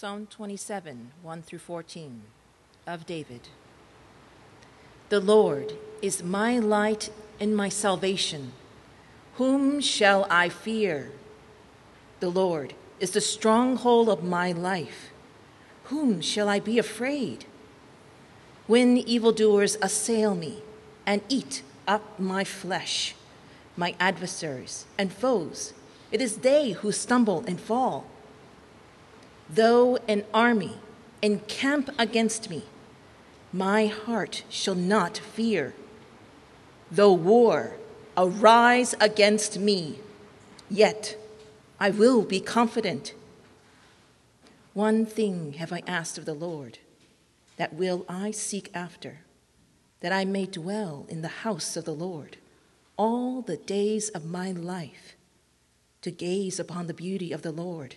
Psalm 27, 1 through 14, of David. The Lord is my light and my salvation. Whom shall I fear? The Lord is the stronghold of my life. Whom shall I be afraid? When evildoers assail me and eat up my flesh, my adversaries and foes, it is they who stumble and fall. Though an army encamp against me, my heart shall not fear. Though war arise against me, yet I will be confident. One thing have I asked of the Lord, that will I seek after, that I may dwell in the house of the Lord all the days of my life, to gaze upon the beauty of the Lord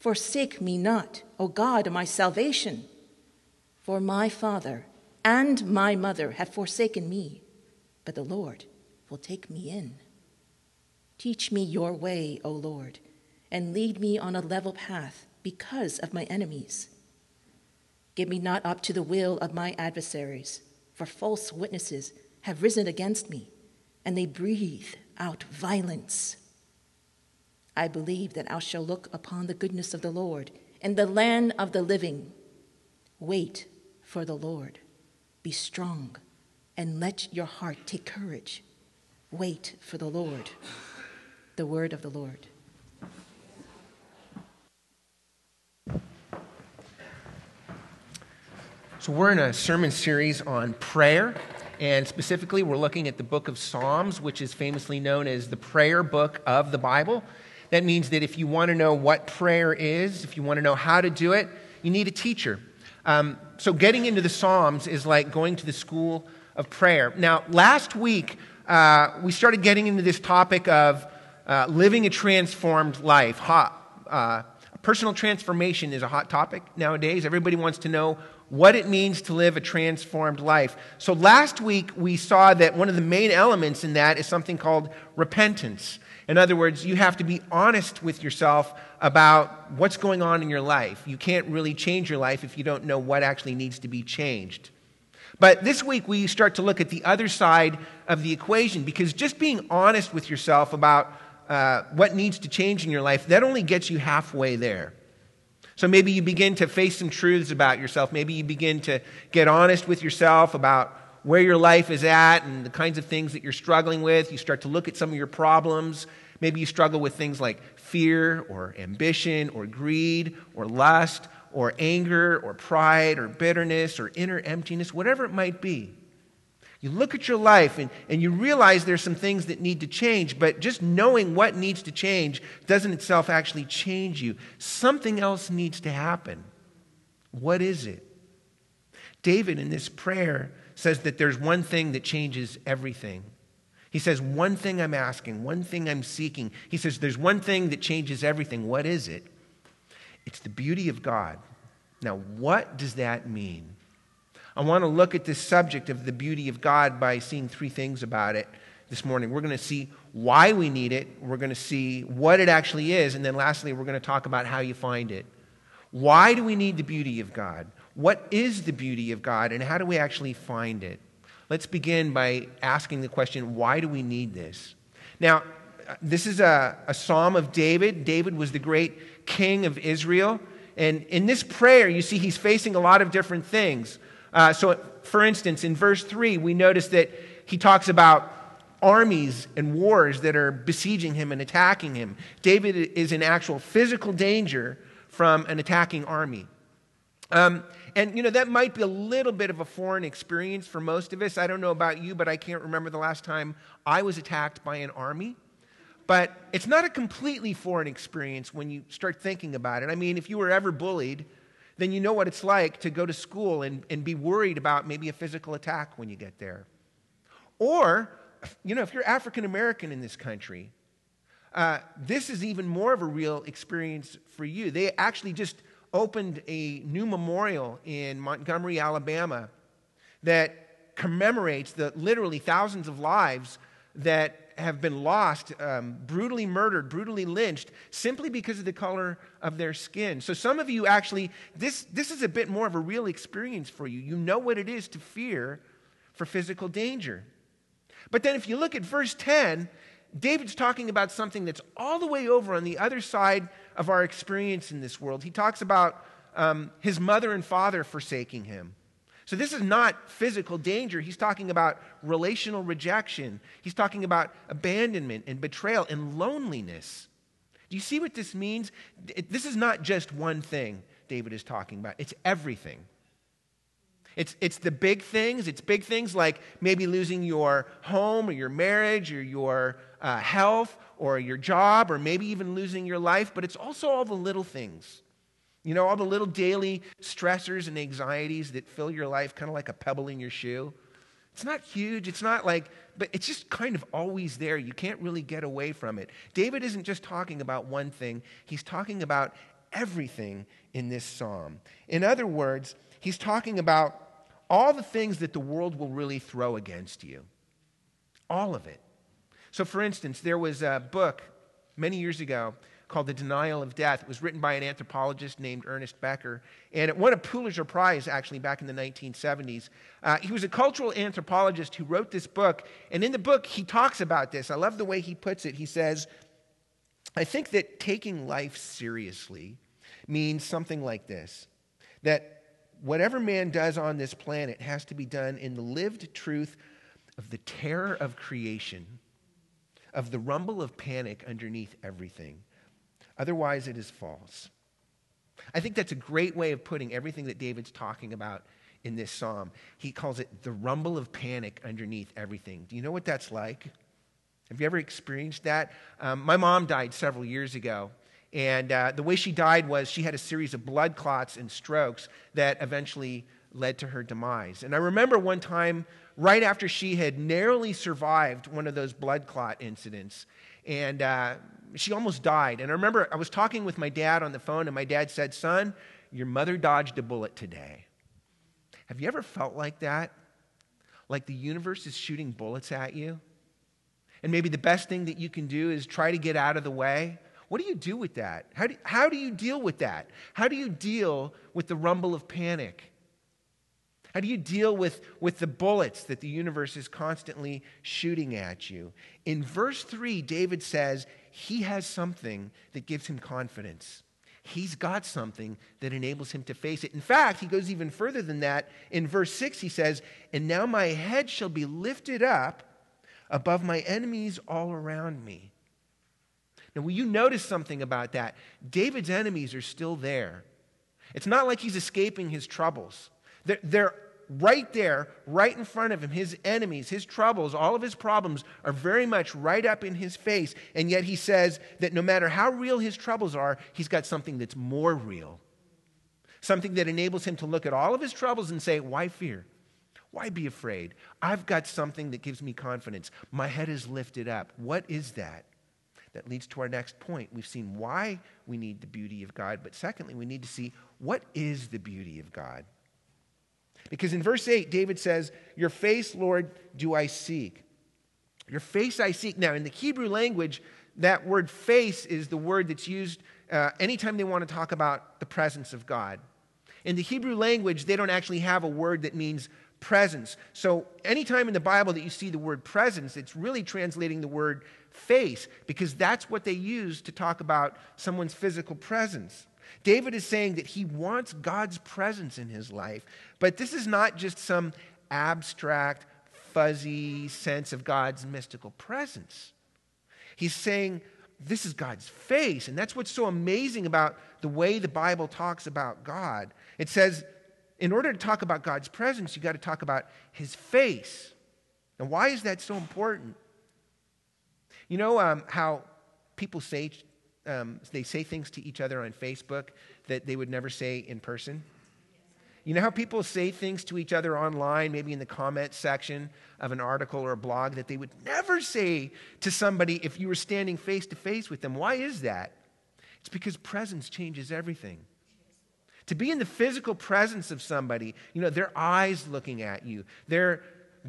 Forsake me not, O God my salvation. For my father and my mother have forsaken me, but the Lord will take me in. Teach me your way, O Lord, and lead me on a level path because of my enemies. Give me not up to the will of my adversaries, for false witnesses have risen against me, and they breathe out violence. I believe that I shall look upon the goodness of the Lord in the land of the living. Wait for the Lord. Be strong and let your heart take courage. Wait for the Lord. The word of the Lord. So, we're in a sermon series on prayer, and specifically, we're looking at the book of Psalms, which is famously known as the prayer book of the Bible. That means that if you want to know what prayer is, if you want to know how to do it, you need a teacher. Um, so, getting into the Psalms is like going to the school of prayer. Now, last week, uh, we started getting into this topic of uh, living a transformed life. Hot, uh, personal transformation is a hot topic nowadays. Everybody wants to know what it means to live a transformed life. So, last week, we saw that one of the main elements in that is something called repentance. In other words, you have to be honest with yourself about what's going on in your life. You can't really change your life if you don't know what actually needs to be changed. But this week, we start to look at the other side of the equation because just being honest with yourself about uh, what needs to change in your life, that only gets you halfway there. So maybe you begin to face some truths about yourself. Maybe you begin to get honest with yourself about where your life is at and the kinds of things that you're struggling with. You start to look at some of your problems. Maybe you struggle with things like fear or ambition or greed or lust or anger or pride or bitterness or inner emptiness, whatever it might be. You look at your life and, and you realize there's some things that need to change, but just knowing what needs to change doesn't itself actually change you. Something else needs to happen. What is it? David, in this prayer, says that there's one thing that changes everything. He says, One thing I'm asking, one thing I'm seeking. He says, There's one thing that changes everything. What is it? It's the beauty of God. Now, what does that mean? I want to look at this subject of the beauty of God by seeing three things about it this morning. We're going to see why we need it, we're going to see what it actually is, and then lastly, we're going to talk about how you find it. Why do we need the beauty of God? What is the beauty of God, and how do we actually find it? Let's begin by asking the question why do we need this? Now, this is a, a psalm of David. David was the great king of Israel. And in this prayer, you see he's facing a lot of different things. Uh, so, for instance, in verse 3, we notice that he talks about armies and wars that are besieging him and attacking him. David is in actual physical danger from an attacking army. Um, and, you know, that might be a little bit of a foreign experience for most of us. I don't know about you, but I can't remember the last time I was attacked by an army. But it's not a completely foreign experience when you start thinking about it. I mean, if you were ever bullied, then you know what it's like to go to school and, and be worried about maybe a physical attack when you get there. Or, you know, if you're African American in this country, uh, this is even more of a real experience for you. They actually just opened a new memorial in Montgomery, Alabama, that commemorates the literally thousands of lives that have been lost, um, brutally murdered, brutally lynched, simply because of the color of their skin. So, some of you actually, this, this is a bit more of a real experience for you. You know what it is to fear for physical danger. But then, if you look at verse 10, David's talking about something that's all the way over on the other side of our experience in this world. He talks about um, his mother and father forsaking him. So, this is not physical danger. He's talking about relational rejection. He's talking about abandonment and betrayal and loneliness. Do you see what this means? This is not just one thing David is talking about, it's everything. It's, it's the big things. It's big things like maybe losing your home or your marriage or your uh, health or your job or maybe even losing your life, but it's also all the little things you know, all the little daily stressors and anxieties that fill your life kind of like a pebble in your shoe. It's not huge. It's not like, but it's just kind of always there. You can't really get away from it. David isn't just talking about one thing, he's talking about everything in this psalm. In other words, he's talking about all the things that the world will really throw against you. All of it. So, for instance, there was a book many years ago called The Denial of Death. It was written by an anthropologist named Ernest Becker, and it won a Pulitzer Prize actually back in the 1970s. Uh, he was a cultural anthropologist who wrote this book, and in the book, he talks about this. I love the way he puts it. He says, I think that taking life seriously means something like this that whatever man does on this planet has to be done in the lived truth of the terror of creation, of the rumble of panic underneath everything. Otherwise, it is false. I think that's a great way of putting everything that David's talking about in this psalm. He calls it the rumble of panic underneath everything. Do you know what that's like? Have you ever experienced that? Um, my mom died several years ago. And uh, the way she died was she had a series of blood clots and strokes that eventually led to her demise. And I remember one time, right after she had narrowly survived one of those blood clot incidents, and uh, she almost died. And I remember I was talking with my dad on the phone, and my dad said, Son, your mother dodged a bullet today. Have you ever felt like that? Like the universe is shooting bullets at you? And maybe the best thing that you can do is try to get out of the way? What do you do with that? How do, how do you deal with that? How do you deal with the rumble of panic? How do you deal with, with the bullets that the universe is constantly shooting at you? In verse 3, David says he has something that gives him confidence. He's got something that enables him to face it. In fact, he goes even further than that. In verse 6, he says, And now my head shall be lifted up above my enemies all around me. Now, will you notice something about that? David's enemies are still there. It's not like he's escaping his troubles. They're, they're right there, right in front of him. His enemies, his troubles, all of his problems are very much right up in his face. And yet he says that no matter how real his troubles are, he's got something that's more real. Something that enables him to look at all of his troubles and say, Why fear? Why be afraid? I've got something that gives me confidence. My head is lifted up. What is that? That leads to our next point. We've seen why we need the beauty of God, but secondly, we need to see what is the beauty of God. Because in verse 8, David says, Your face, Lord, do I seek. Your face I seek. Now, in the Hebrew language, that word face is the word that's used uh, anytime they want to talk about the presence of God. In the Hebrew language, they don't actually have a word that means presence. So, anytime in the Bible that you see the word presence, it's really translating the word face because that's what they use to talk about someone's physical presence. David is saying that he wants God's presence in his life, but this is not just some abstract, fuzzy sense of God's mystical presence. He's saying this is God's face, and that's what's so amazing about the way the Bible talks about God. It says, in order to talk about God's presence, you got to talk about his face. And why is that so important? You know um, how people say um, they say things to each other on Facebook that they would never say in person? You know how people say things to each other online, maybe in the comment section of an article or a blog, that they would never say to somebody if you were standing face to face with them? Why is that? It's because presence changes everything. To be in the physical presence of somebody, you know, their eyes looking at you, their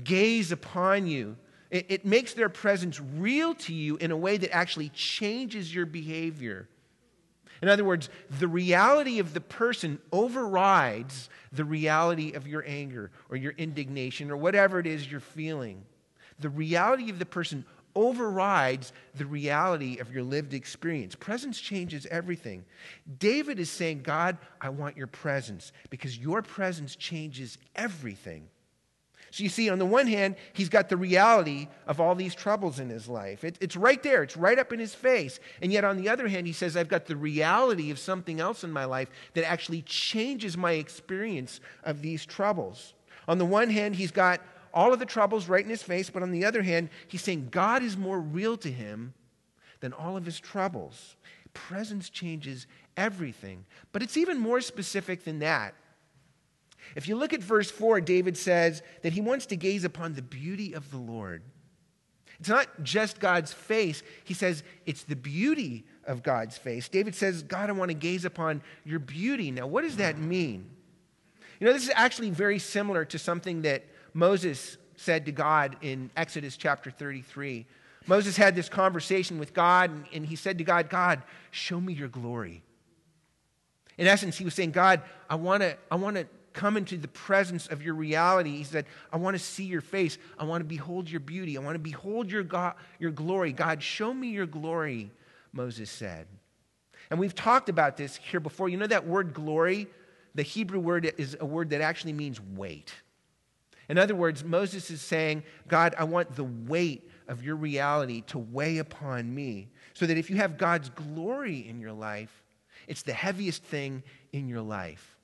gaze upon you, it, it makes their presence real to you in a way that actually changes your behavior. In other words, the reality of the person overrides the reality of your anger or your indignation or whatever it is you're feeling. The reality of the person overrides the reality of your lived experience. Presence changes everything. David is saying, God, I want your presence because your presence changes everything. So you see, on the one hand, he's got the reality of all these troubles in his life. It, it's right there, it's right up in his face. And yet, on the other hand, he says, I've got the reality of something else in my life that actually changes my experience of these troubles. On the one hand, he's got all of the troubles right in his face, but on the other hand, he's saying God is more real to him than all of his troubles. Presence changes everything. But it's even more specific than that. If you look at verse 4, David says that he wants to gaze upon the beauty of the Lord. It's not just God's face, he says it's the beauty of God's face. David says, God, I want to gaze upon your beauty. Now, what does that mean? You know, this is actually very similar to something that Moses said to God in Exodus chapter 33. Moses had this conversation with God, and he said to God, God, show me your glory. In essence, he was saying, God, I want to I want to come into the presence of your reality. He said, I want to see your face. I want to behold your beauty. I want to behold your, God, your glory. God, show me your glory, Moses said. And we've talked about this here before. You know that word glory? The Hebrew word is a word that actually means weight. In other words, Moses is saying, God, I want the weight of your reality to weigh upon me so that if you have God's glory in your life, it's the heaviest thing in your life.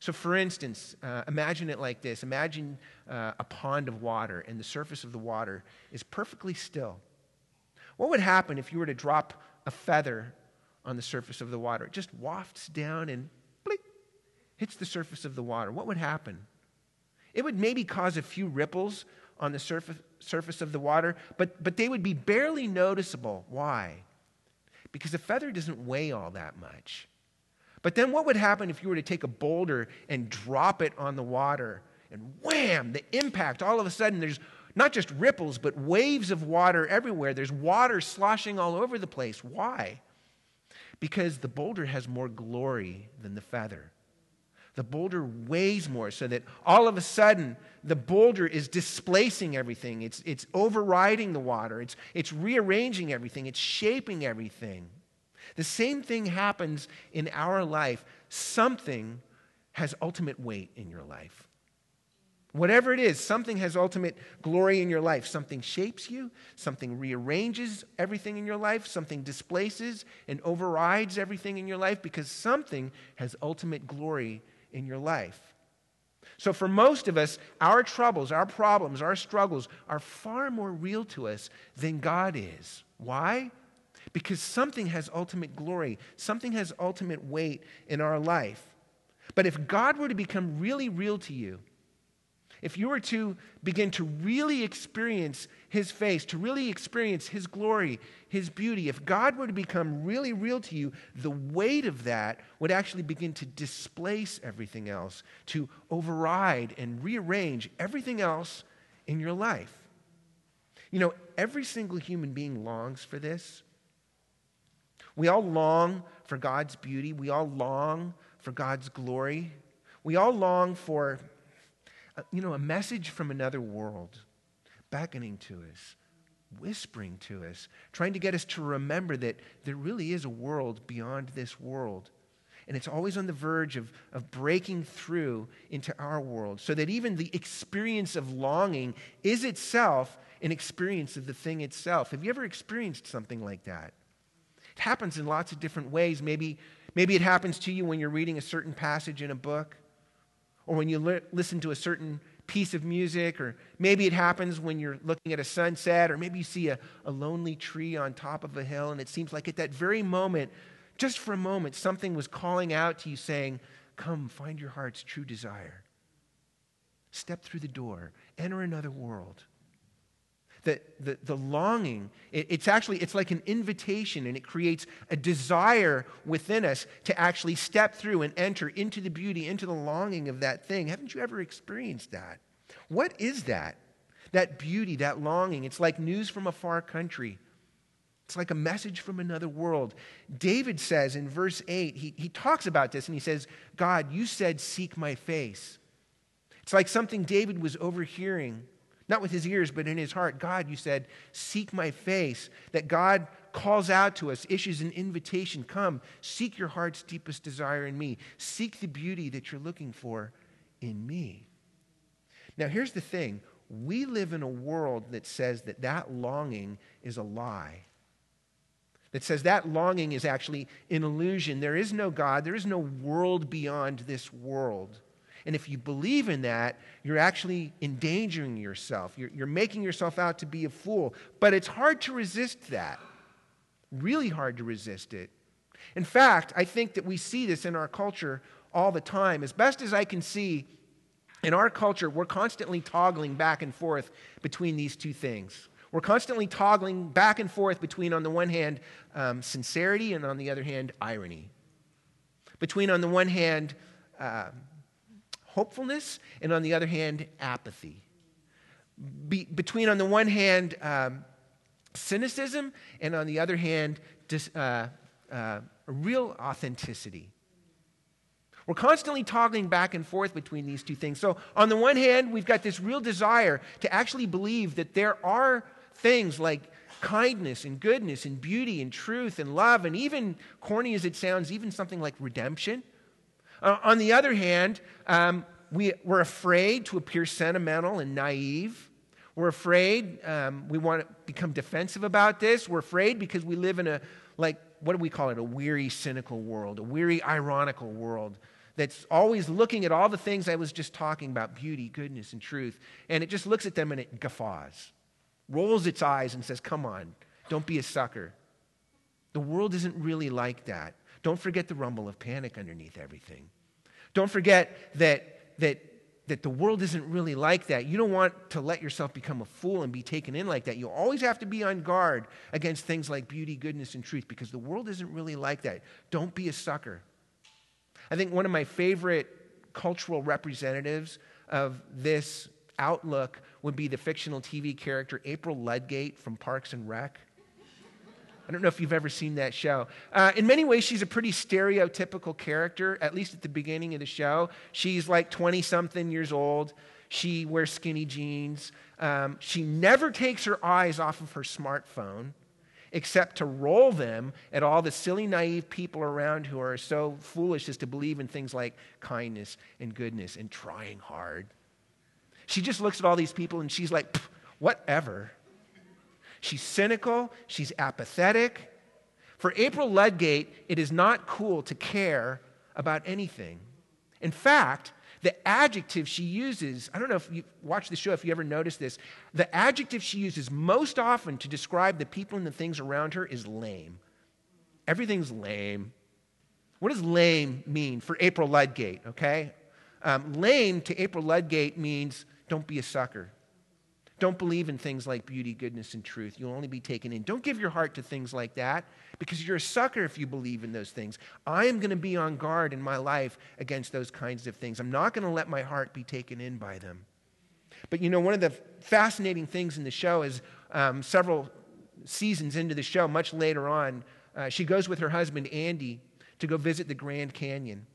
So, for instance, uh, imagine it like this Imagine uh, a pond of water, and the surface of the water is perfectly still. What would happen if you were to drop a feather on the surface of the water? It just wafts down and blink, hits the surface of the water. What would happen? It would maybe cause a few ripples on the surface, surface of the water, but, but they would be barely noticeable. Why? Because a feather doesn't weigh all that much. But then what would happen if you were to take a boulder and drop it on the water? And wham, the impact, all of a sudden, there's not just ripples, but waves of water everywhere. There's water sloshing all over the place. Why? Because the boulder has more glory than the feather. The boulder weighs more, so that all of a sudden the boulder is displacing everything. It's, it's overriding the water, it's, it's rearranging everything, it's shaping everything. The same thing happens in our life. Something has ultimate weight in your life. Whatever it is, something has ultimate glory in your life. Something shapes you, something rearranges everything in your life, something displaces and overrides everything in your life because something has ultimate glory in your life. So, for most of us, our troubles, our problems, our struggles are far more real to us than God is. Why? because something has ultimate glory, something has ultimate weight in our life. But if God were to become really real to you, if you were to begin to really experience His face, to really experience His glory, His beauty, if God were to become really real to you, the weight of that would actually begin to displace everything else, to override and rearrange everything else in your life. You know, every single human being longs for this. We all long for God's beauty. We all long for God's glory. We all long for, Uh, you know, a message from another world beckoning to us, whispering to us, trying to get us to remember that there really is a world beyond this world. and it's always on the verge of, of breaking through into our world, so that even the experience of longing is itself an experience of the thing itself. Have you ever experienced something like that? It happens in lots of different ways. Maybe, maybe it happens to you when you're reading a certain passage in a book, or when you li- listen to a certain piece of music, or maybe it happens when you're looking at a sunset, or maybe you see a, a lonely tree on top of a hill, and it seems like at that very moment, just for a moment, something was calling out to you saying, Come, find your heart's true desire. Step through the door, enter another world. The, the, the longing, it, it's actually, it's like an invitation and it creates a desire within us to actually step through and enter into the beauty, into the longing of that thing. Haven't you ever experienced that? What is that? That beauty, that longing. It's like news from a far country. It's like a message from another world. David says in verse 8, he, he talks about this and he says, God, you said, seek my face. It's like something David was overhearing not with his ears, but in his heart. God, you said, seek my face. That God calls out to us, issues an invitation come, seek your heart's deepest desire in me. Seek the beauty that you're looking for in me. Now, here's the thing we live in a world that says that that longing is a lie. That says that longing is actually an illusion. There is no God, there is no world beyond this world. And if you believe in that, you're actually endangering yourself. You're, you're making yourself out to be a fool. But it's hard to resist that. Really hard to resist it. In fact, I think that we see this in our culture all the time. As best as I can see, in our culture, we're constantly toggling back and forth between these two things. We're constantly toggling back and forth between, on the one hand, um, sincerity and on the other hand, irony. Between, on the one hand, uh, hopefulness, and on the other hand, apathy. Be, between, on the one hand, um, cynicism, and on the other hand, dis, uh, uh, real authenticity. We're constantly toggling back and forth between these two things. So, on the one hand, we've got this real desire to actually believe that there are things like kindness and goodness and beauty and truth and love, and even, corny as it sounds, even something like redemption uh, on the other hand, um, we, we're afraid to appear sentimental and naive. We're afraid, um, we want to become defensive about this. We're afraid because we live in a, like, what do we call it? A weary, cynical world, a weary, ironical world that's always looking at all the things I was just talking about beauty, goodness, and truth. And it just looks at them and it guffaws, rolls its eyes, and says, Come on, don't be a sucker. The world isn't really like that. Don't forget the rumble of panic underneath everything. Don't forget that, that, that the world isn't really like that. You don't want to let yourself become a fool and be taken in like that. You always have to be on guard against things like beauty, goodness, and truth because the world isn't really like that. Don't be a sucker. I think one of my favorite cultural representatives of this outlook would be the fictional TV character April Ludgate from Parks and Rec. I don't know if you've ever seen that show. Uh, in many ways, she's a pretty stereotypical character, at least at the beginning of the show. She's like 20 something years old. She wears skinny jeans. Um, she never takes her eyes off of her smartphone except to roll them at all the silly, naive people around who are so foolish as to believe in things like kindness and goodness and trying hard. She just looks at all these people and she's like, whatever. She's cynical, she's apathetic. For April Ludgate, it is not cool to care about anything. In fact, the adjective she uses, I don't know if you watch the show, if you ever noticed this, the adjective she uses most often to describe the people and the things around her is lame. Everything's lame. What does lame mean for April Ludgate, okay? Um, lame to April Ludgate means don't be a sucker. Don't believe in things like beauty, goodness, and truth. You'll only be taken in. Don't give your heart to things like that because you're a sucker if you believe in those things. I am going to be on guard in my life against those kinds of things. I'm not going to let my heart be taken in by them. But you know, one of the fascinating things in the show is um, several seasons into the show, much later on, uh, she goes with her husband, Andy, to go visit the Grand Canyon.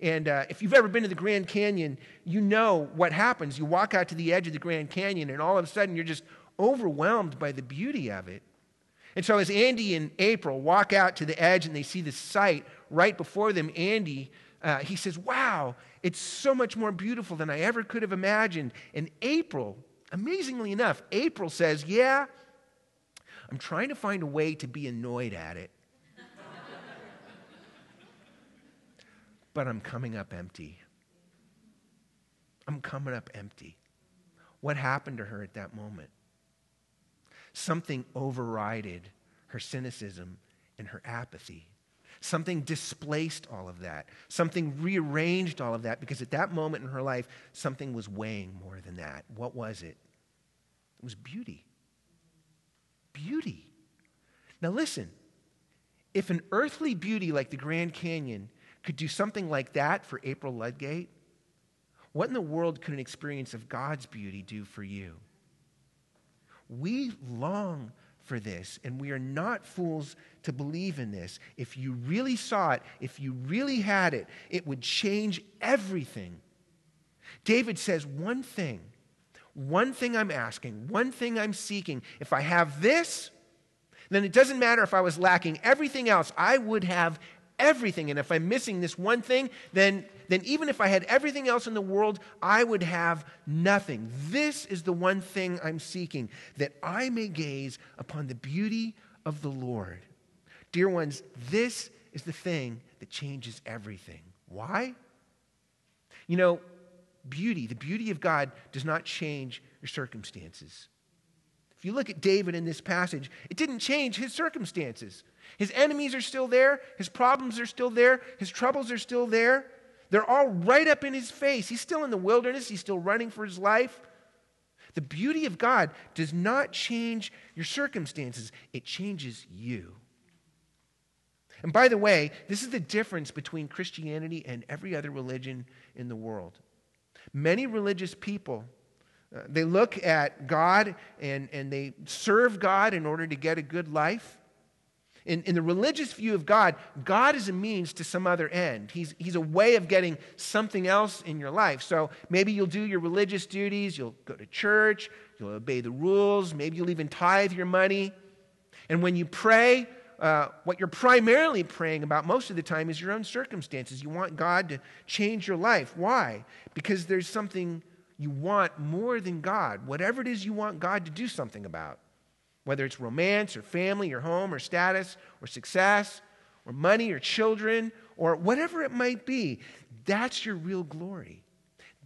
And uh, if you've ever been to the Grand Canyon, you know what happens. You walk out to the edge of the Grand Canyon, and all of a sudden you're just overwhelmed by the beauty of it. And so, as Andy and April walk out to the edge and they see the sight right before them, Andy, uh, he says, Wow, it's so much more beautiful than I ever could have imagined. And April, amazingly enough, April says, Yeah, I'm trying to find a way to be annoyed at it. But I'm coming up empty. I'm coming up empty. What happened to her at that moment? Something overrided her cynicism and her apathy. Something displaced all of that. Something rearranged all of that because at that moment in her life, something was weighing more than that. What was it? It was beauty. Beauty. Now, listen if an earthly beauty like the Grand Canyon could do something like that for April Ludgate, what in the world could an experience of God's beauty do for you? We long for this, and we are not fools to believe in this. If you really saw it, if you really had it, it would change everything. David says, One thing, one thing I'm asking, one thing I'm seeking. If I have this, then it doesn't matter if I was lacking everything else, I would have everything. And if I'm missing this one thing, then, then even if I had everything else in the world, I would have nothing. This is the one thing I'm seeking, that I may gaze upon the beauty of the Lord. Dear ones, this is the thing that changes everything. Why? You know, beauty, the beauty of God, does not change your circumstances. You look at David in this passage, it didn't change his circumstances. His enemies are still there. His problems are still there. His troubles are still there. They're all right up in his face. He's still in the wilderness. He's still running for his life. The beauty of God does not change your circumstances, it changes you. And by the way, this is the difference between Christianity and every other religion in the world. Many religious people, uh, they look at God and, and they serve God in order to get a good life. In, in the religious view of God, God is a means to some other end. He's, he's a way of getting something else in your life. So maybe you'll do your religious duties, you'll go to church, you'll obey the rules, maybe you'll even tithe your money. And when you pray, uh, what you're primarily praying about most of the time is your own circumstances. You want God to change your life. Why? Because there's something you want more than God. Whatever it is you want God to do something about whether it's romance or family or home or status or success or money or children or whatever it might be, that's your real glory.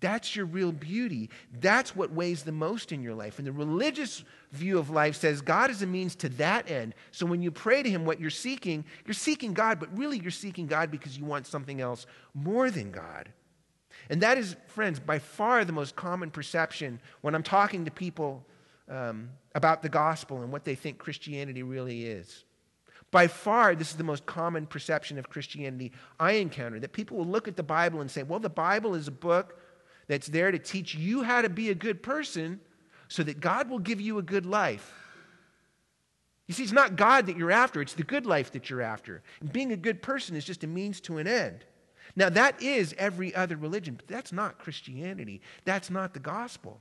That's your real beauty. That's what weighs the most in your life. And the religious view of life says God is a means to that end. So when you pray to Him, what you're seeking, you're seeking God, but really you're seeking God because you want something else more than God. And that is, friends, by far the most common perception when I'm talking to people um, about the gospel and what they think Christianity really is. By far, this is the most common perception of Christianity I encounter that people will look at the Bible and say, well, the Bible is a book that's there to teach you how to be a good person so that God will give you a good life. You see, it's not God that you're after, it's the good life that you're after. And being a good person is just a means to an end. Now, that is every other religion, but that's not Christianity. That's not the gospel.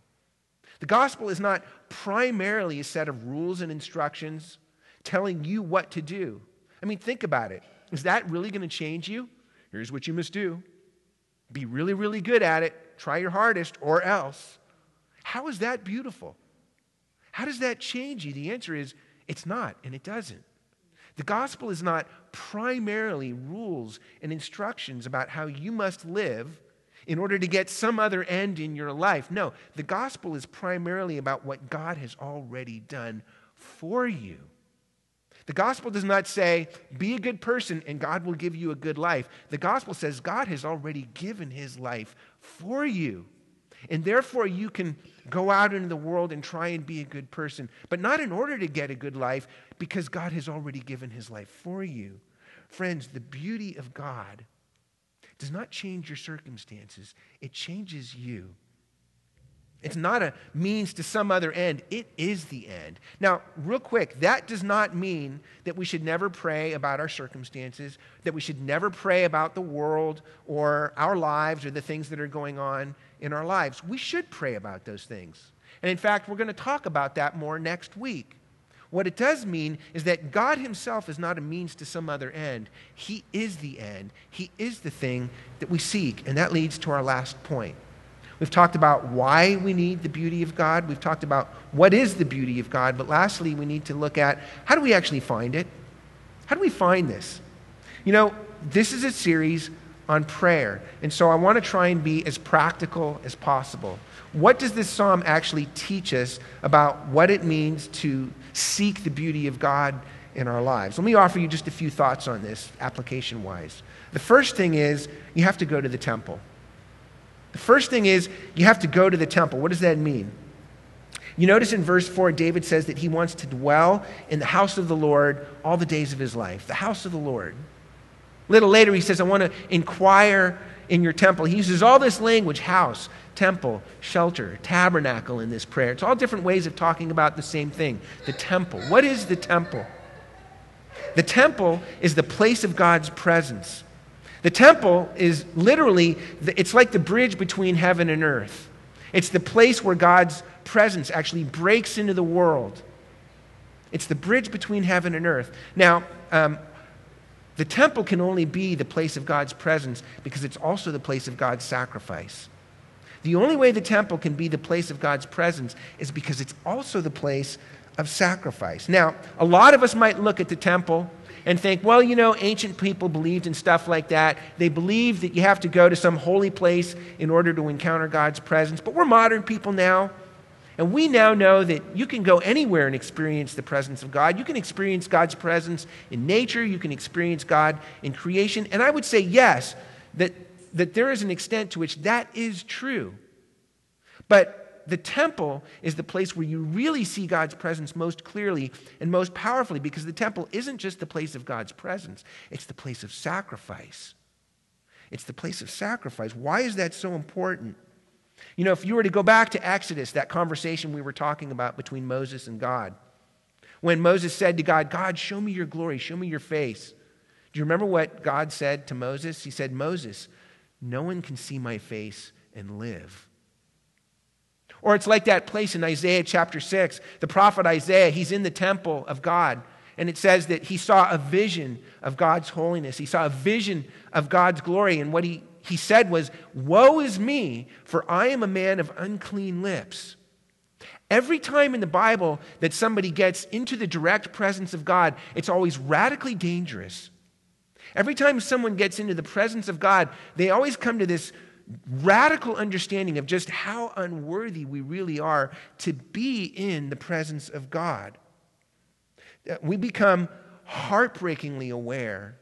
The gospel is not primarily a set of rules and instructions telling you what to do. I mean, think about it. Is that really going to change you? Here's what you must do be really, really good at it, try your hardest, or else. How is that beautiful? How does that change you? The answer is it's not, and it doesn't. The gospel is not primarily rules and instructions about how you must live in order to get some other end in your life. No, the gospel is primarily about what God has already done for you. The gospel does not say, be a good person and God will give you a good life. The gospel says God has already given his life for you. And therefore, you can go out into the world and try and be a good person, but not in order to get a good life, because God has already given his life for you. Friends, the beauty of God does not change your circumstances, it changes you. It's not a means to some other end, it is the end. Now, real quick, that does not mean that we should never pray about our circumstances, that we should never pray about the world or our lives or the things that are going on in our lives. We should pray about those things. And in fact, we're going to talk about that more next week. What it does mean is that God Himself is not a means to some other end. He is the end, He is the thing that we seek. And that leads to our last point. We've talked about why we need the beauty of God. We've talked about what is the beauty of God. But lastly, we need to look at how do we actually find it? How do we find this? You know, this is a series on prayer. And so I want to try and be as practical as possible. What does this psalm actually teach us about what it means to seek the beauty of God in our lives? Let me offer you just a few thoughts on this, application wise. The first thing is you have to go to the temple. The first thing is you have to go to the temple. What does that mean? You notice in verse 4, David says that he wants to dwell in the house of the Lord all the days of his life. The house of the Lord. Little later, he says, I want to inquire in your temple. He uses all this language house, temple, shelter, tabernacle in this prayer. It's all different ways of talking about the same thing the temple. What is the temple? The temple is the place of God's presence. The temple is literally, it's like the bridge between heaven and earth. It's the place where God's presence actually breaks into the world. It's the bridge between heaven and earth. Now, um, the temple can only be the place of God's presence because it's also the place of God's sacrifice. The only way the temple can be the place of God's presence is because it's also the place of sacrifice. Now, a lot of us might look at the temple and think, well, you know, ancient people believed in stuff like that. They believed that you have to go to some holy place in order to encounter God's presence. But we're modern people now. And we now know that you can go anywhere and experience the presence of God. You can experience God's presence in nature, you can experience God in creation. And I would say, yes, that, that there is an extent to which that is true. But the temple is the place where you really see God's presence most clearly and most powerfully because the temple isn't just the place of God's presence, it's the place of sacrifice. It's the place of sacrifice. Why is that so important? You know, if you were to go back to Exodus, that conversation we were talking about between Moses and God, when Moses said to God, God, show me your glory, show me your face. Do you remember what God said to Moses? He said, Moses, no one can see my face and live. Or it's like that place in Isaiah chapter 6. The prophet Isaiah, he's in the temple of God. And it says that he saw a vision of God's holiness. He saw a vision of God's glory. And what he, he said was, Woe is me, for I am a man of unclean lips. Every time in the Bible that somebody gets into the direct presence of God, it's always radically dangerous. Every time someone gets into the presence of God, they always come to this radical understanding of just how unworthy we really are to be in the presence of God. We become heartbreakingly aware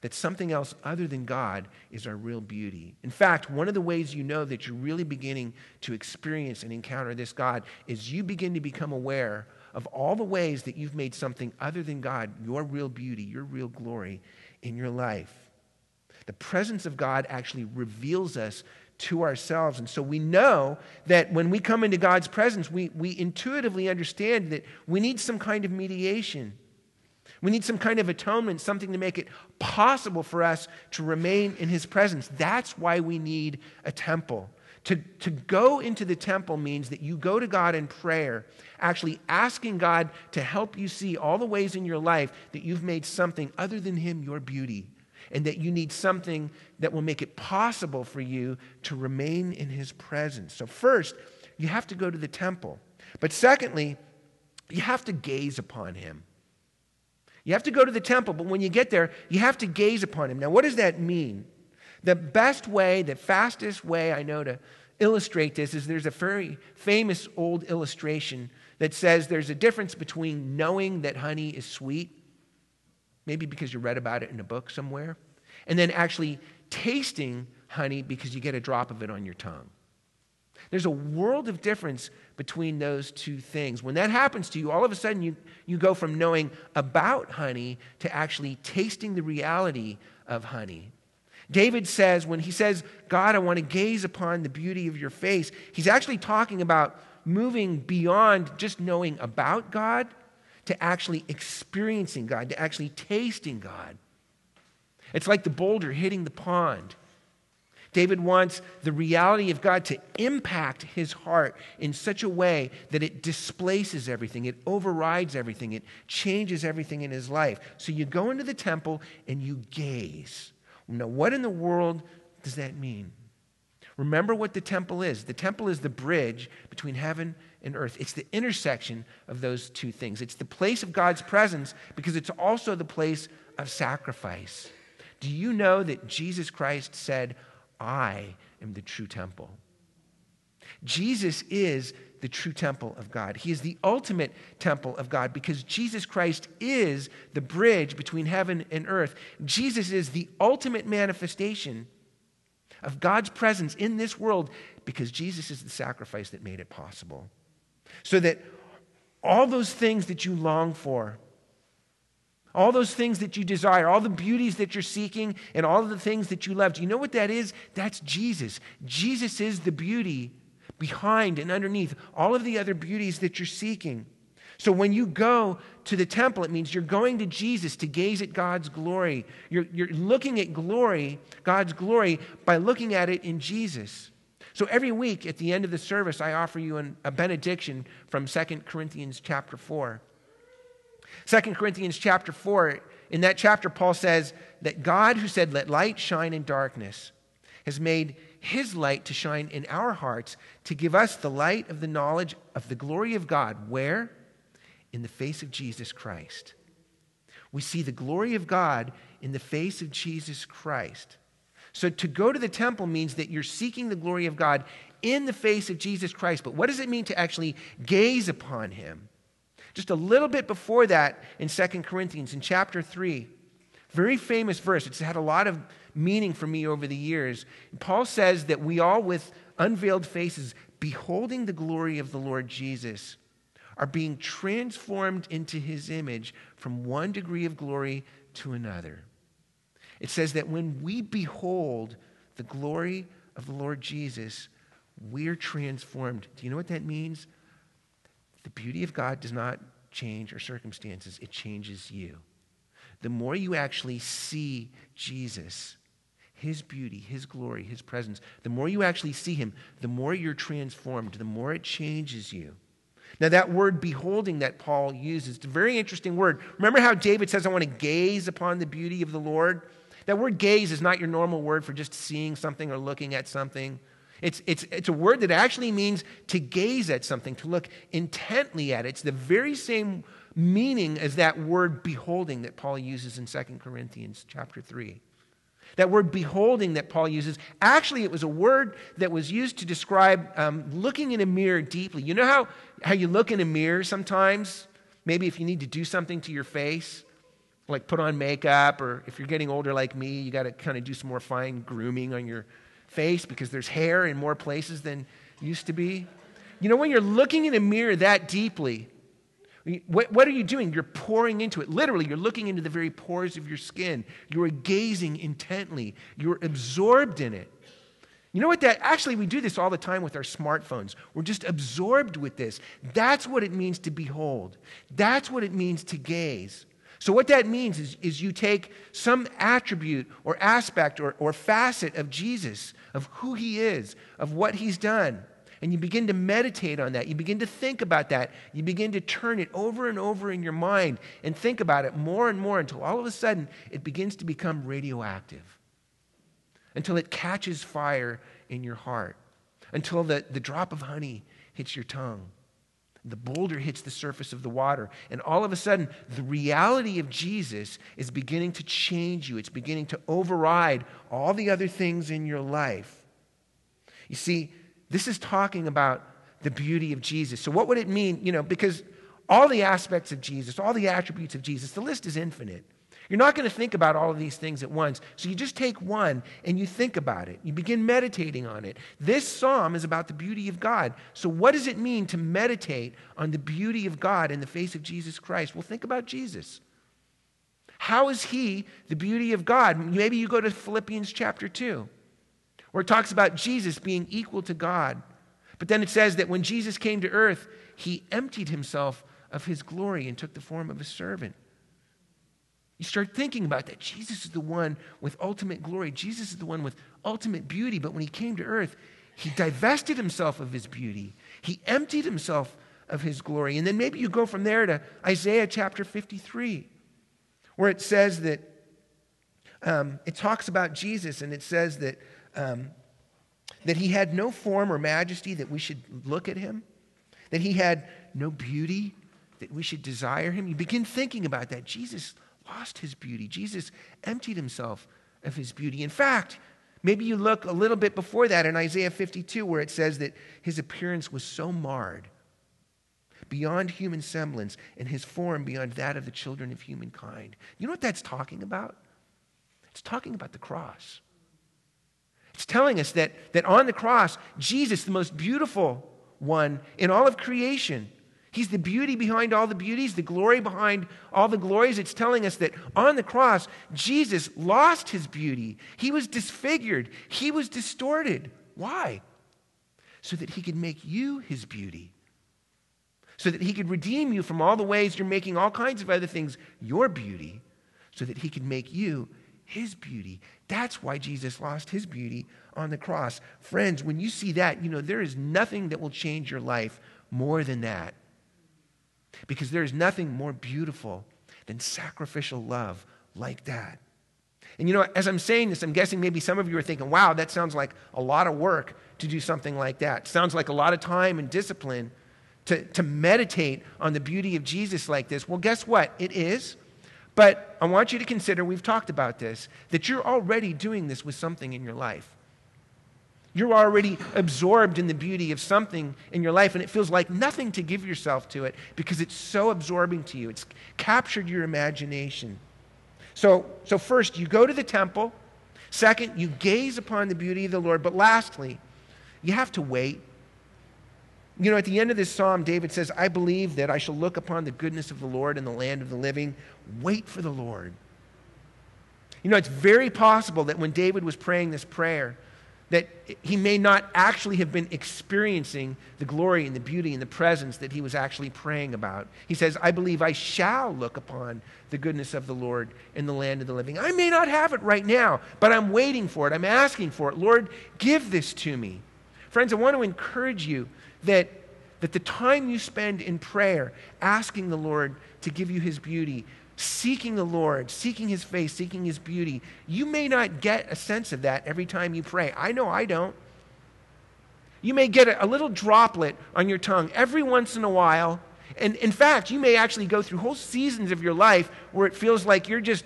that something else other than God is our real beauty. In fact, one of the ways you know that you're really beginning to experience and encounter this God is you begin to become aware of all the ways that you've made something other than God your real beauty, your real glory in your life. The presence of God actually reveals us to ourselves. And so we know that when we come into God's presence, we, we intuitively understand that we need some kind of mediation. We need some kind of atonement, something to make it possible for us to remain in His presence. That's why we need a temple. To, to go into the temple means that you go to God in prayer, actually asking God to help you see all the ways in your life that you've made something other than Him your beauty and that you need something that will make it possible for you to remain in his presence. So, first, you have to go to the temple. But secondly, you have to gaze upon him. You have to go to the temple, but when you get there, you have to gaze upon him. Now, what does that mean? The best way, the fastest way I know to illustrate this is there's a very famous old illustration that says there's a difference between knowing that honey is sweet maybe because you read about it in a book somewhere, and then actually tasting honey because you get a drop of it on your tongue. There's a world of difference between those two things. When that happens to you, all of a sudden you, you go from knowing about honey to actually tasting the reality of honey. David says, when he says, God, I want to gaze upon the beauty of your face, he's actually talking about moving beyond just knowing about God to actually experiencing God, to actually tasting God. It's like the boulder hitting the pond. David wants the reality of God to impact his heart in such a way that it displaces everything, it overrides everything, it changes everything in his life. So you go into the temple and you gaze. Now, what in the world does that mean? Remember what the temple is. The temple is the bridge between heaven and earth. It's the intersection of those two things. It's the place of God's presence because it's also the place of sacrifice. Do you know that Jesus Christ said, I am the true temple. Jesus is the true temple of God. He is the ultimate temple of God because Jesus Christ is the bridge between heaven and earth. Jesus is the ultimate manifestation of God's presence in this world because Jesus is the sacrifice that made it possible. So that all those things that you long for, all those things that you desire, all the beauties that you're seeking, and all of the things that you love. Do you know what that is? That's Jesus. Jesus is the beauty behind and underneath all of the other beauties that you're seeking. So when you go to the temple, it means you're going to Jesus to gaze at God's glory. You're, you're looking at glory, God's glory, by looking at it in Jesus. So every week at the end of the service, I offer you an, a benediction from 2 Corinthians chapter 4. 2 Corinthians chapter 4, in that chapter, Paul says that God, who said, Let light shine in darkness, has made his light to shine in our hearts to give us the light of the knowledge of the glory of God. Where? In the face of Jesus Christ. We see the glory of God in the face of Jesus Christ. So to go to the temple means that you're seeking the glory of God in the face of Jesus Christ. But what does it mean to actually gaze upon him? Just a little bit before that in 2 Corinthians, in chapter 3, very famous verse. It's had a lot of meaning for me over the years. Paul says that we all, with unveiled faces, beholding the glory of the Lord Jesus, are being transformed into his image from one degree of glory to another. It says that when we behold the glory of the Lord Jesus, we're transformed. Do you know what that means? The beauty of God does not change our circumstances, it changes you. The more you actually see Jesus, his beauty, His glory, His presence, the more you actually see Him, the more you're transformed, the more it changes you. Now, that word beholding that Paul uses, it's a very interesting word. Remember how David says, I want to gaze upon the beauty of the Lord? That word gaze is not your normal word for just seeing something or looking at something. It's, it's, it's a word that actually means to gaze at something, to look intently at it. It's the very same meaning as that word beholding that Paul uses in 2 Corinthians chapter 3. That word beholding that Paul uses, actually, it was a word that was used to describe um, looking in a mirror deeply. You know how, how you look in a mirror sometimes? Maybe if you need to do something to your face, like put on makeup, or if you're getting older like me, you got to kind of do some more fine grooming on your face because there's hair in more places than used to be. You know, when you're looking in a mirror that deeply, what, what, are you doing? You're poring into it. Literally, you're looking into the very pores of your skin. You are gazing intently. You're absorbed in it. You know what that actually we do this all the time with our smartphones. We're just absorbed with this. That's what it means to behold. That's what it means to gaze. So, what that means is, is you take some attribute or aspect or, or facet of Jesus, of who he is, of what he's done, and you begin to meditate on that. You begin to think about that. You begin to turn it over and over in your mind and think about it more and more until all of a sudden it begins to become radioactive, until it catches fire in your heart, until the, the drop of honey hits your tongue the boulder hits the surface of the water. And all of a sudden, the reality of Jesus is beginning to change you. It's beginning to override all the other things in your life. You see, this is talking about the beauty of Jesus. So, what would it mean? You know, because all the aspects of Jesus, all the attributes of Jesus, the list is infinite. You're not going to think about all of these things at once. So you just take one and you think about it. You begin meditating on it. This psalm is about the beauty of God. So, what does it mean to meditate on the beauty of God in the face of Jesus Christ? Well, think about Jesus. How is he the beauty of God? Maybe you go to Philippians chapter 2, where it talks about Jesus being equal to God. But then it says that when Jesus came to earth, he emptied himself of his glory and took the form of a servant. You start thinking about that. Jesus is the one with ultimate glory. Jesus is the one with ultimate beauty. But when he came to earth, he divested himself of his beauty. He emptied himself of his glory. And then maybe you go from there to Isaiah chapter 53, where it says that um, it talks about Jesus and it says that, um, that he had no form or majesty that we should look at him, that he had no beauty that we should desire him. You begin thinking about that. Jesus lost his beauty. Jesus emptied himself of his beauty. In fact, maybe you look a little bit before that in Isaiah 52, where it says that his appearance was so marred, beyond human semblance, and his form beyond that of the children of humankind. You know what that's talking about? It's talking about the cross. It's telling us that, that on the cross, Jesus, the most beautiful one in all of creation, He's the beauty behind all the beauties, the glory behind all the glories. It's telling us that on the cross, Jesus lost his beauty. He was disfigured, he was distorted. Why? So that he could make you his beauty. So that he could redeem you from all the ways you're making all kinds of other things your beauty. So that he could make you his beauty. That's why Jesus lost his beauty on the cross. Friends, when you see that, you know there is nothing that will change your life more than that. Because there is nothing more beautiful than sacrificial love like that. And you know, as I'm saying this, I'm guessing maybe some of you are thinking, wow, that sounds like a lot of work to do something like that. Sounds like a lot of time and discipline to, to meditate on the beauty of Jesus like this. Well, guess what? It is. But I want you to consider, we've talked about this, that you're already doing this with something in your life. You're already absorbed in the beauty of something in your life, and it feels like nothing to give yourself to it because it's so absorbing to you. It's captured your imagination. So, so first, you go to the temple. Second, you gaze upon the beauty of the Lord. But lastly, you have to wait. You know, at the end of this psalm, David says, I believe that I shall look upon the goodness of the Lord in the land of the living. Wait for the Lord. You know, it's very possible that when David was praying this prayer, that he may not actually have been experiencing the glory and the beauty and the presence that he was actually praying about. He says, I believe I shall look upon the goodness of the Lord in the land of the living. I may not have it right now, but I'm waiting for it. I'm asking for it. Lord, give this to me. Friends, I want to encourage you that, that the time you spend in prayer, asking the Lord to give you his beauty, seeking the Lord, seeking His face, seeking His beauty. You may not get a sense of that every time you pray. I know I don't. You may get a, little droplet on your tongue every once in a while. And in fact, you may actually go through whole seasons of your life where it feels like you're just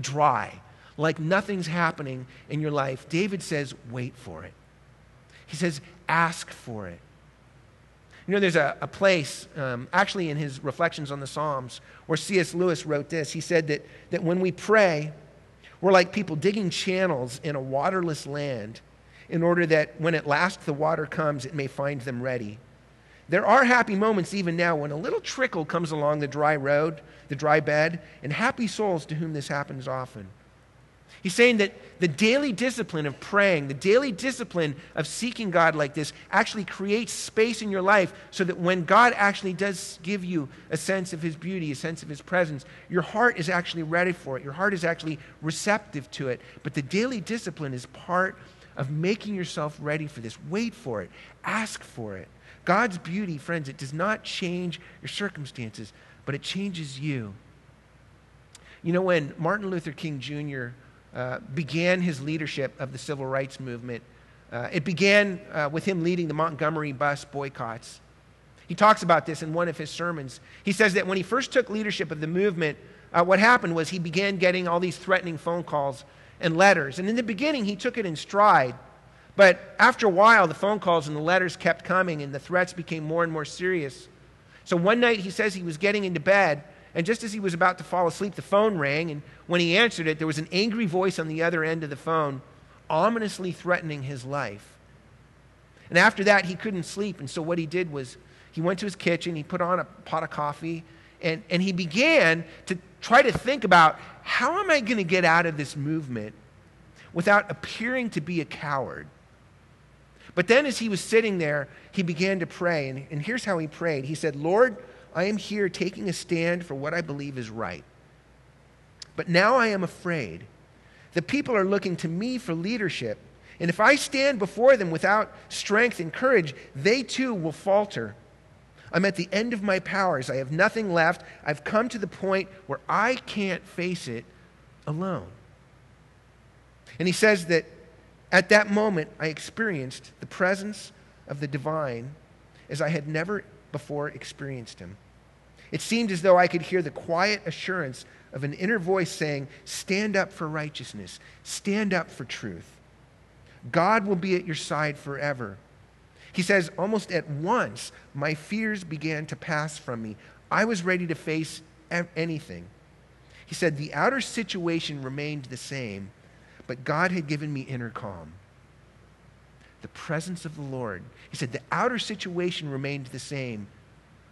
dry, like nothing's happening in your life. David says, wait for it. He says, ask for it. You know, there's a, a place, um, actually, in his reflections on the Psalms, where C.S. Lewis wrote this. He said that, that when we pray, we're like people digging channels in a waterless land in order that when at last the water comes, it may find them ready. There are happy moments even now when a little trickle comes along the dry road, the dry bed, and happy souls to whom this happens often. He's saying that the daily discipline of praying, the daily discipline of seeking God like this, actually creates space in your life so that when God actually does give you a sense of His beauty, a sense of His presence, your heart is actually ready for it. Your heart is actually receptive to it. But the daily discipline is part of making yourself ready for this. Wait for it, ask for it. God's beauty, friends, it does not change your circumstances, but it changes you. You know, when Martin Luther King Jr. Uh, began his leadership of the civil rights movement. Uh, it began uh, with him leading the Montgomery bus boycotts. He talks about this in one of his sermons. He says that when he first took leadership of the movement, uh, what happened was he began getting all these threatening phone calls and letters. And in the beginning, he took it in stride. But after a while, the phone calls and the letters kept coming, and the threats became more and more serious. So one night, he says he was getting into bed, and just as he was about to fall asleep, the phone rang, and when he answered it, there was an angry voice on the other end of the phone, ominously threatening his life. And after that, he couldn't sleep, and so what he did was he went to his kitchen, he put on a pot of coffee, and, and he began to try to think about how am I going to get out of this movement without appearing to be a coward? But then, as he was sitting there, he began to pray. And, and here's how he prayed He said, Lord, I am here taking a stand for what I believe is right. But now I am afraid. The people are looking to me for leadership. And if I stand before them without strength and courage, they too will falter. I'm at the end of my powers. I have nothing left. I've come to the point where I can't face it alone. And he says that at that moment, I experienced the presence of the divine as I had never before experienced him. It seemed as though I could hear the quiet assurance of an inner voice saying, Stand up for righteousness, stand up for truth. God will be at your side forever. He says, almost at once, my fears began to pass from me. I was ready to face anything. He said, the outer situation remained the same, but God had given me inner calm. The presence of the Lord. He said, the outer situation remained the same,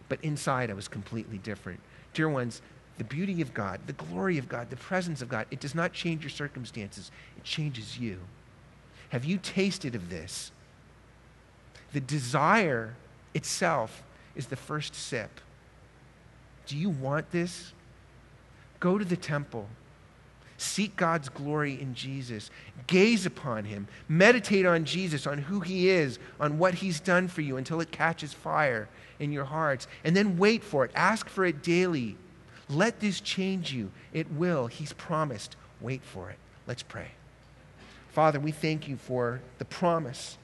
but inside I was completely different. Dear ones, the beauty of God, the glory of God, the presence of God, it does not change your circumstances, it changes you. Have you tasted of this? The desire itself is the first sip. Do you want this? Go to the temple. Seek God's glory in Jesus. Gaze upon him. Meditate on Jesus, on who he is, on what he's done for you until it catches fire in your hearts. And then wait for it. Ask for it daily. Let this change you. It will. He's promised. Wait for it. Let's pray. Father, we thank you for the promise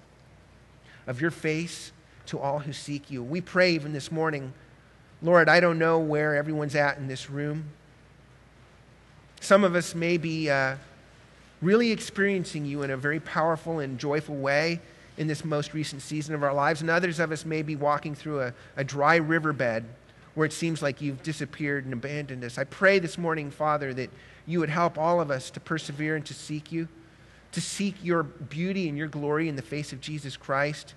of your face to all who seek you. We pray even this morning, Lord, I don't know where everyone's at in this room. Some of us may be uh, really experiencing you in a very powerful and joyful way in this most recent season of our lives, and others of us may be walking through a, a dry riverbed where it seems like you've disappeared and abandoned us. I pray this morning, Father, that you would help all of us to persevere and to seek you to seek your beauty and your glory in the face of Jesus Christ.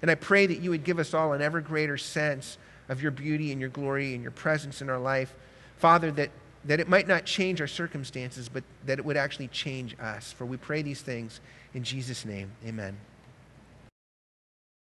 And I pray that you would give us all an ever greater sense of your beauty and your glory and your presence in our life. Father, that, that it might not change our circumstances, but that it would actually change us. For we pray these things in Jesus' name. Amen.